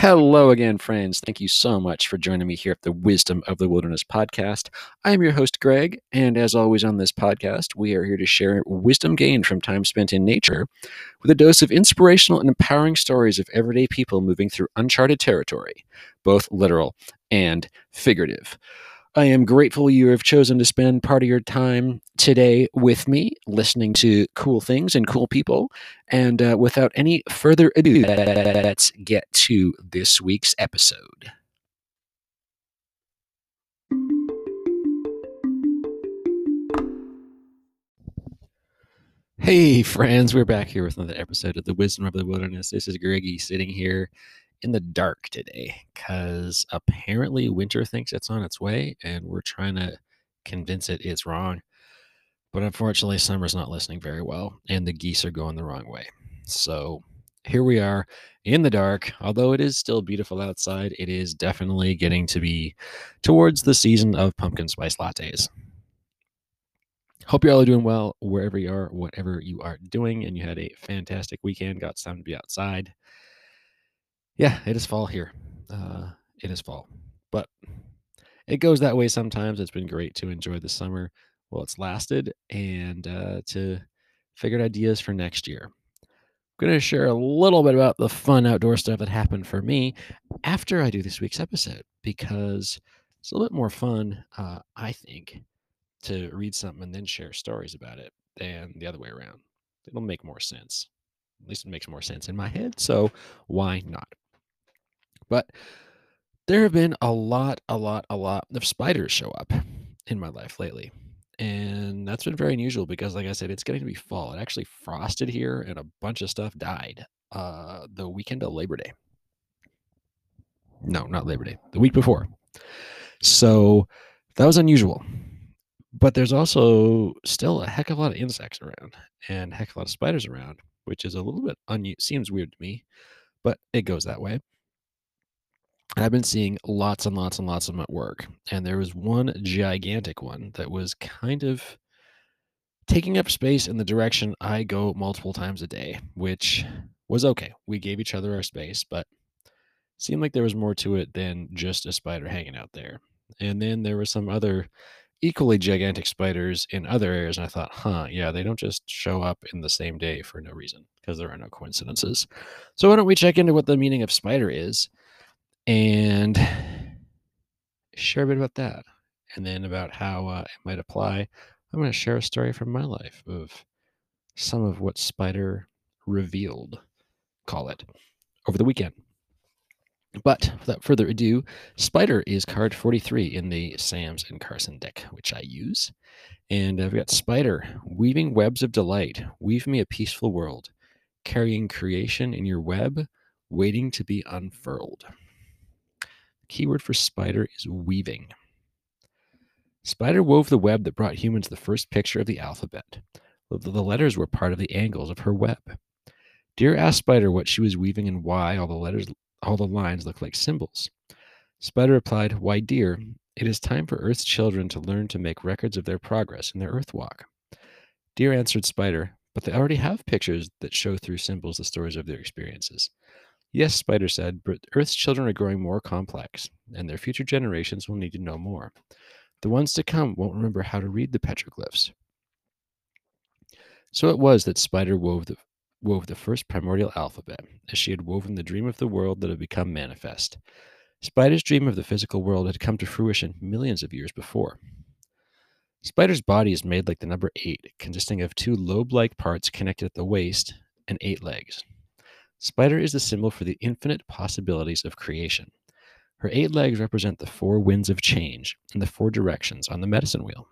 Hello again, friends. Thank you so much for joining me here at the Wisdom of the Wilderness podcast. I am your host, Greg, and as always on this podcast, we are here to share wisdom gained from time spent in nature with a dose of inspirational and empowering stories of everyday people moving through uncharted territory, both literal and figurative. I am grateful you have chosen to spend part of your time today with me, listening to cool things and cool people. And uh, without any further ado, let's get to this week's episode. Hey, friends, we're back here with another episode of the Wisdom of the Wilderness. This is Greggy sitting here in the dark today because apparently winter thinks it's on its way and we're trying to convince it it's wrong. But unfortunately, summer's not listening very well and the geese are going the wrong way. So here we are in the dark. Although it is still beautiful outside, it is definitely getting to be towards the season of pumpkin spice lattes. Hope you all are doing well wherever you are, whatever you are doing, and you had a fantastic weekend. Got time to be outside yeah, it is fall here. Uh, it is fall, but it goes that way sometimes. It's been great to enjoy the summer while it's lasted and uh, to figure out ideas for next year. I'm going to share a little bit about the fun outdoor stuff that happened for me after I do this week's episode because it's a little bit more fun, uh, I think, to read something and then share stories about it than the other way around. It'll make more sense. At least it makes more sense in my head. So why not? But there have been a lot, a lot, a lot of spiders show up in my life lately. And that's been very unusual because, like I said, it's getting to be fall. It actually frosted here and a bunch of stuff died uh, the weekend of Labor Day. No, not Labor Day, the week before. So that was unusual. But there's also still a heck of a lot of insects around and heck of a lot of spiders around, which is a little bit unusual. Seems weird to me, but it goes that way. I've been seeing lots and lots and lots of them at work. And there was one gigantic one that was kind of taking up space in the direction I go multiple times a day, which was okay. We gave each other our space, but seemed like there was more to it than just a spider hanging out there. And then there were some other equally gigantic spiders in other areas. And I thought, huh, yeah, they don't just show up in the same day for no reason because there are no coincidences. So why don't we check into what the meaning of spider is? And share a bit about that and then about how uh, it might apply. I'm going to share a story from my life of some of what Spider revealed, call it, over the weekend. But without further ado, Spider is card 43 in the Sams and Carson deck, which I use. And I've got Spider, weaving webs of delight, weave me a peaceful world, carrying creation in your web, waiting to be unfurled. Keyword for spider is weaving. Spider wove the web that brought humans the first picture of the alphabet. The letters were part of the angles of her web. Deer asked Spider what she was weaving and why all the letters all the lines looked like symbols. Spider replied, Why, dear, it is time for Earth's children to learn to make records of their progress in their Earth walk. Deer answered Spider, But they already have pictures that show through symbols the stories of their experiences. Yes, Spider said, but Earth's children are growing more complex, and their future generations will need to know more. The ones to come won't remember how to read the petroglyphs. So it was that Spider wove the, wove the first primordial alphabet, as she had woven the dream of the world that had become manifest. Spider's dream of the physical world had come to fruition millions of years before. Spider's body is made like the number eight, consisting of two lobe like parts connected at the waist and eight legs. Spider is the symbol for the infinite possibilities of creation. Her eight legs represent the four winds of change and the four directions on the medicine wheel.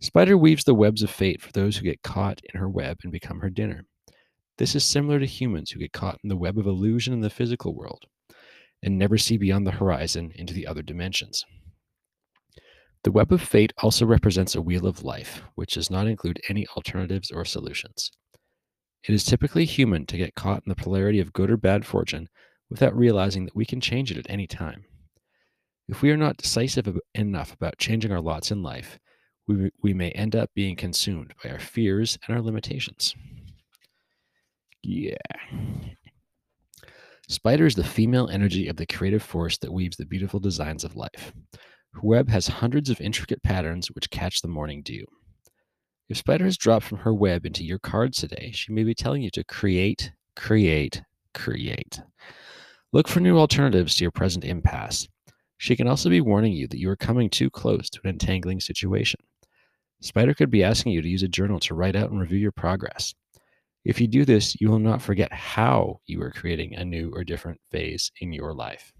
Spider weaves the webs of fate for those who get caught in her web and become her dinner. This is similar to humans who get caught in the web of illusion in the physical world and never see beyond the horizon into the other dimensions. The web of fate also represents a wheel of life, which does not include any alternatives or solutions. It is typically human to get caught in the polarity of good or bad fortune without realizing that we can change it at any time. If we are not decisive enough about changing our lots in life, we, we may end up being consumed by our fears and our limitations. Yeah. Spider is the female energy of the creative force that weaves the beautiful designs of life. Her web has hundreds of intricate patterns which catch the morning dew. If Spider has dropped from her web into your cards today, she may be telling you to create, create, create. Look for new alternatives to your present impasse. She can also be warning you that you are coming too close to an entangling situation. Spider could be asking you to use a journal to write out and review your progress. If you do this, you will not forget how you are creating a new or different phase in your life.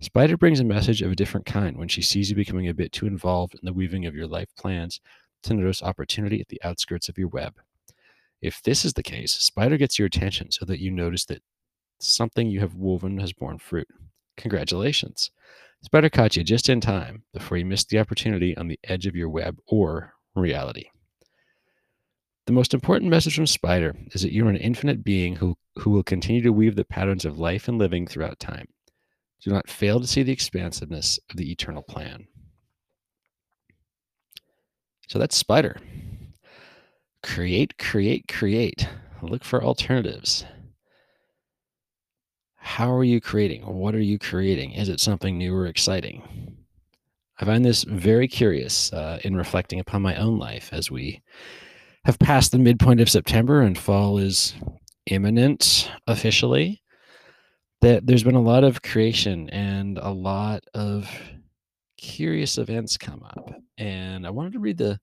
Spider brings a message of a different kind when she sees you becoming a bit too involved in the weaving of your life plans to notice opportunity at the outskirts of your web. If this is the case, Spider gets your attention so that you notice that something you have woven has borne fruit. Congratulations. Spider caught you just in time before you missed the opportunity on the edge of your web or reality. The most important message from Spider is that you are an infinite being who, who will continue to weave the patterns of life and living throughout time. Do not fail to see the expansiveness of the eternal plan. So that's Spider. Create, create, create. Look for alternatives. How are you creating? What are you creating? Is it something new or exciting? I find this very curious uh, in reflecting upon my own life as we have passed the midpoint of September and fall is imminent officially. That there's been a lot of creation and a lot of curious events come up. And I wanted to read the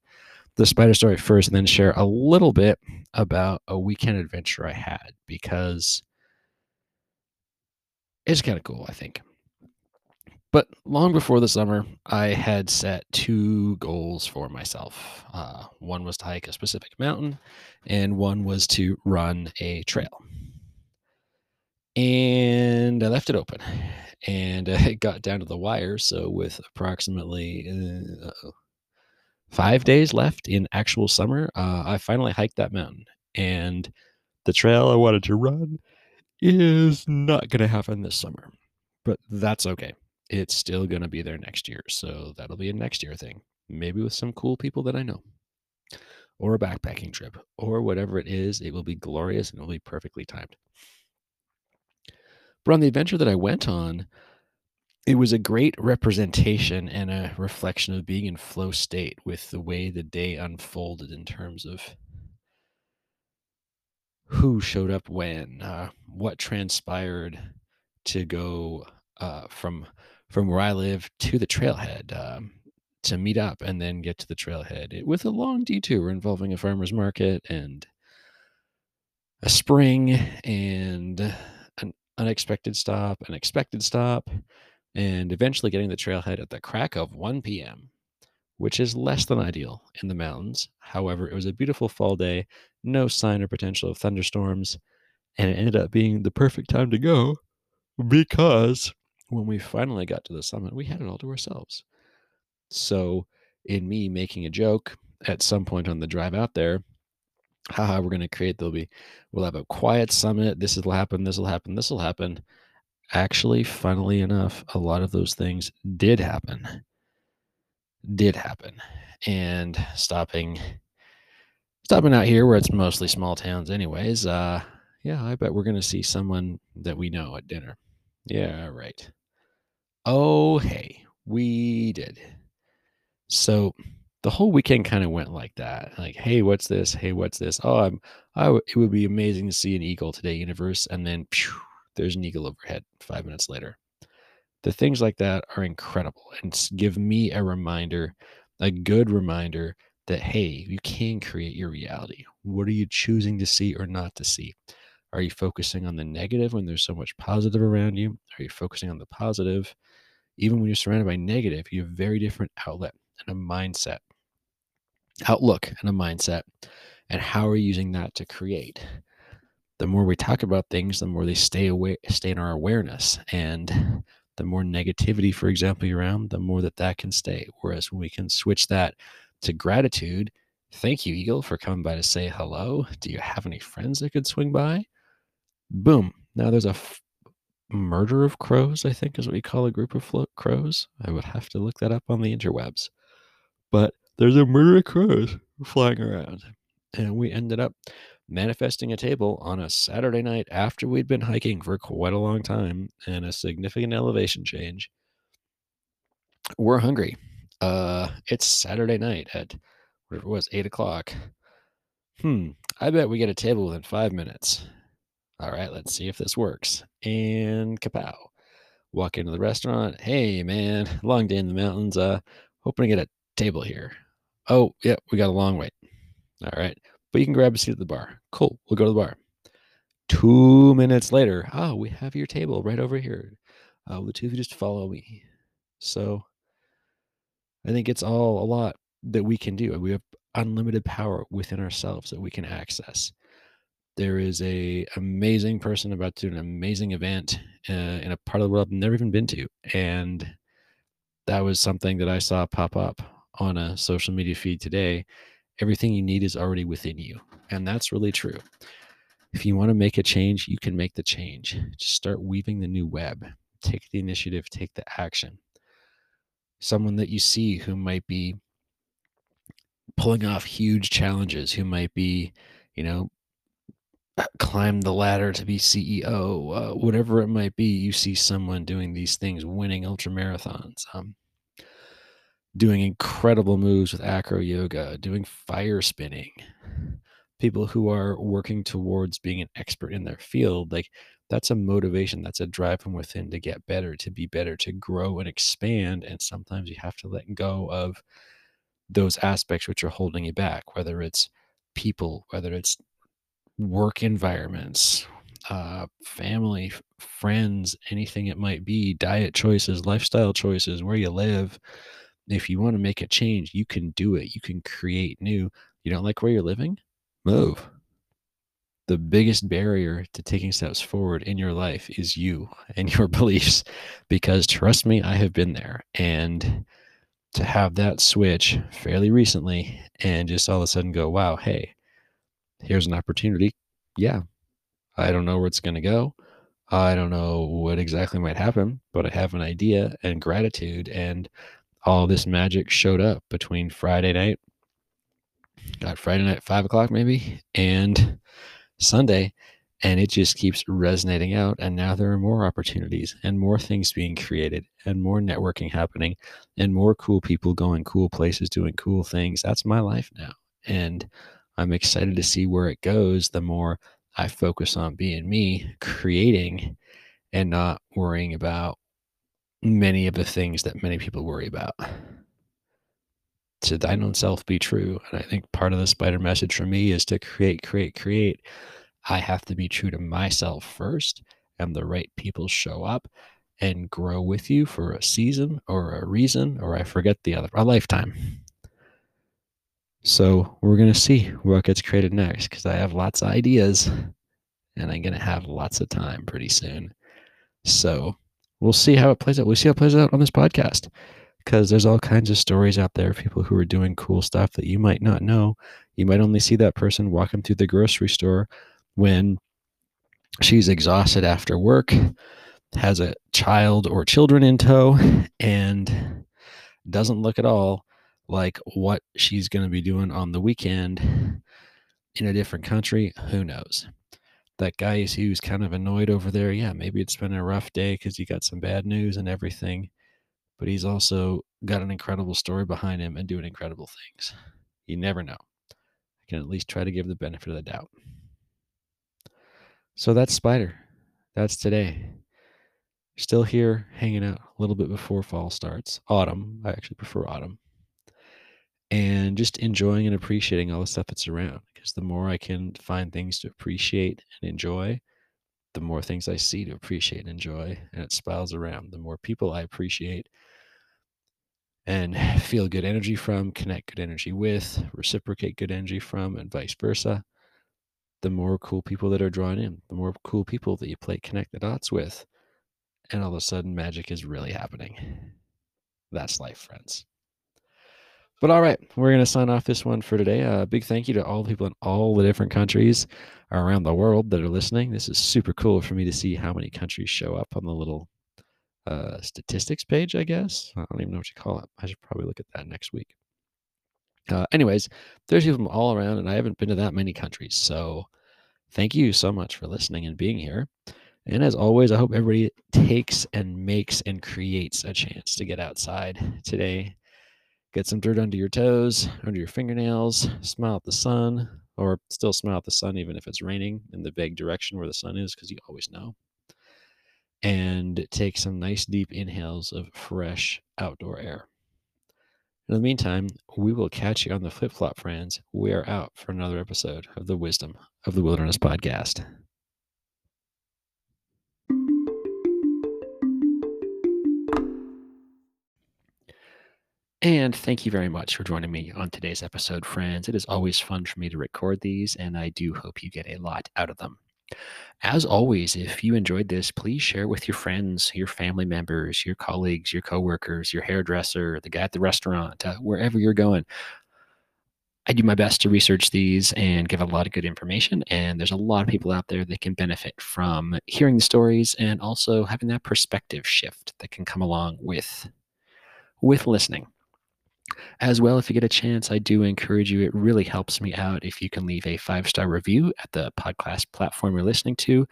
the spider story first and then share a little bit about a weekend adventure I had because it's kind of cool, I think. But long before the summer, I had set two goals for myself. Uh, one was to hike a specific mountain, and one was to run a trail. And I left it open, and it got down to the wire. So, with approximately uh, five days left in actual summer, uh, I finally hiked that mountain. And the trail I wanted to run is not going to happen this summer, but that's okay. It's still going to be there next year. So that'll be a next year thing, maybe with some cool people that I know, or a backpacking trip, or whatever it is. It will be glorious and it will be perfectly timed. But on the adventure that I went on, it was a great representation and a reflection of being in flow state with the way the day unfolded in terms of who showed up when, uh, what transpired to go uh, from from where I live to the trailhead um, to meet up and then get to the trailhead it, with a long detour involving a farmer's market and a spring and an unexpected stop, an expected stop, and eventually getting the trailhead at the crack of 1 p.m which is less than ideal in the mountains. However, it was a beautiful fall day, no sign or potential of thunderstorms, and it ended up being the perfect time to go because when we finally got to the summit, we had it all to ourselves. So, in me making a joke at some point on the drive out there, haha, we're going to create, there'll be, we'll have a quiet summit. This will happen, this will happen, this will happen. Actually, funnily enough, a lot of those things did happen did happen and stopping stopping out here where it's mostly small towns anyways uh yeah i bet we're gonna see someone that we know at dinner yeah right oh hey we did so the whole weekend kind of went like that like hey what's this hey what's this oh i'm I w- it would be amazing to see an eagle today universe and then phew, there's an eagle overhead five minutes later the things like that are incredible and give me a reminder, a good reminder that, hey, you can create your reality. What are you choosing to see or not to see? Are you focusing on the negative when there's so much positive around you? Are you focusing on the positive? Even when you're surrounded by negative, you have very different outlet and a mindset, outlook and a mindset. And how are you using that to create? The more we talk about things, the more they stay away, stay in our awareness. And the more negativity, for example, around, the more that that can stay. Whereas when we can switch that to gratitude, thank you, Eagle, for coming by to say hello. Do you have any friends that could swing by? Boom. Now there's a f- murder of crows, I think is what we call a group of flo- crows. I would have to look that up on the interwebs. But there's a murder of crows flying around. And we ended up manifesting a table on a Saturday night after we'd been hiking for quite a long time and a significant elevation change. We're hungry. Uh, it's Saturday night at whatever it was, eight o'clock. Hmm, I bet we get a table within five minutes. All right, let's see if this works. And kapow. Walk into the restaurant. Hey, man, long day in the mountains. Uh, hoping to get a table here. Oh, yeah, we got a long wait. All right, but you can grab a seat at the bar. Cool, we'll go to the bar. Two minutes later, oh, we have your table right over here. Uh, the two of you just follow me. So I think it's all a lot that we can do. We have unlimited power within ourselves that we can access. There is a amazing person about to do an amazing event uh, in a part of the world I've never even been to, and that was something that I saw pop up on a social media feed today. Everything you need is already within you, and that's really true. If you want to make a change, you can make the change. Just start weaving the new web. Take the initiative, take the action. Someone that you see who might be pulling off huge challenges, who might be, you know, climb the ladder to be CEO, uh, whatever it might be, you see someone doing these things, winning ultra marathons, um, doing incredible moves with acro yoga, doing fire spinning. People who are working towards being an expert in their field, like that's a motivation, that's a drive from within to get better, to be better, to grow and expand. And sometimes you have to let go of those aspects which are holding you back, whether it's people, whether it's work environments, uh, family, friends, anything it might be, diet choices, lifestyle choices, where you live. If you want to make a change, you can do it. You can create new. You don't like where you're living? Move. The biggest barrier to taking steps forward in your life is you and your beliefs. Because trust me, I have been there. And to have that switch fairly recently and just all of a sudden go, wow, hey, here's an opportunity. Yeah, I don't know where it's going to go. I don't know what exactly might happen, but I have an idea and gratitude. And all this magic showed up between Friday night, got Friday night, five o'clock maybe, and Sunday and it just keeps resonating out and now there are more opportunities and more things being created and more networking happening and more cool people going cool places doing cool things. That's my life now and i'm excited to see where it goes the more i focus on being me creating and not worrying about many of the things that many people worry about to thine own self be true and i think part of the spider message for me is to create create create I have to be true to myself first, and the right people show up and grow with you for a season or a reason, or I forget the other, a lifetime. So we're going to see what gets created next because I have lots of ideas and I'm going to have lots of time pretty soon. So we'll see how it plays out. We'll see how it plays out on this podcast because there's all kinds of stories out there of people who are doing cool stuff that you might not know. You might only see that person walking through the grocery store when she's exhausted after work, has a child or children in tow, and doesn't look at all like what she's going to be doing on the weekend in a different country. Who knows? That guy is who's kind of annoyed over there. Yeah, maybe it's been a rough day because he got some bad news and everything, but he's also got an incredible story behind him and doing incredible things. You never know. I can at least try to give the benefit of the doubt. So that's Spider. That's today. Still here, hanging out a little bit before fall starts. Autumn. I actually prefer autumn. And just enjoying and appreciating all the stuff that's around. Because the more I can find things to appreciate and enjoy, the more things I see to appreciate and enjoy. And it spirals around. The more people I appreciate and feel good energy from, connect good energy with, reciprocate good energy from, and vice versa the more cool people that are drawn in, the more cool people that you play connect the dots with. And all of a sudden, magic is really happening. That's life, friends. But all right, we're going to sign off this one for today. A uh, big thank you to all the people in all the different countries around the world that are listening. This is super cool for me to see how many countries show up on the little uh, statistics page, I guess. I don't even know what you call it. I should probably look at that next week. Uh, anyways, there's people from all around, and I haven't been to that many countries. So Thank you so much for listening and being here. And as always, I hope everybody takes and makes and creates a chance to get outside today. Get some dirt under your toes, under your fingernails, smile at the sun, or still smile at the sun even if it's raining in the vague direction where the sun is, because you always know. And take some nice deep inhales of fresh outdoor air. In the meantime, we will catch you on the flip flop, friends. We are out for another episode of the Wisdom of the Wilderness podcast. And thank you very much for joining me on today's episode, friends. It is always fun for me to record these, and I do hope you get a lot out of them. As always, if you enjoyed this, please share with your friends, your family members, your colleagues, your coworkers, your hairdresser, the guy at the restaurant, uh, wherever you're going. I do my best to research these and give a lot of good information. And there's a lot of people out there that can benefit from hearing the stories and also having that perspective shift that can come along with with listening. As well, if you get a chance, I do encourage you. It really helps me out if you can leave a five star review at the podcast platform you're listening to,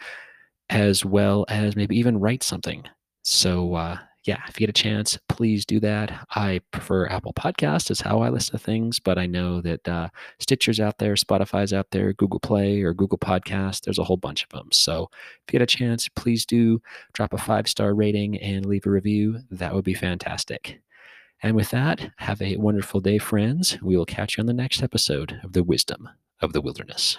as well as maybe even write something. So, uh, yeah, if you get a chance, please do that. I prefer Apple Podcast is how I listen to things, but I know that uh, Stitcher's out there, Spotify's out there, Google Play or Google Podcast. There's a whole bunch of them. So if you get a chance, please do drop a five star rating and leave a review. That would be fantastic. And with that, have a wonderful day, friends. We will catch you on the next episode of the Wisdom of the Wilderness.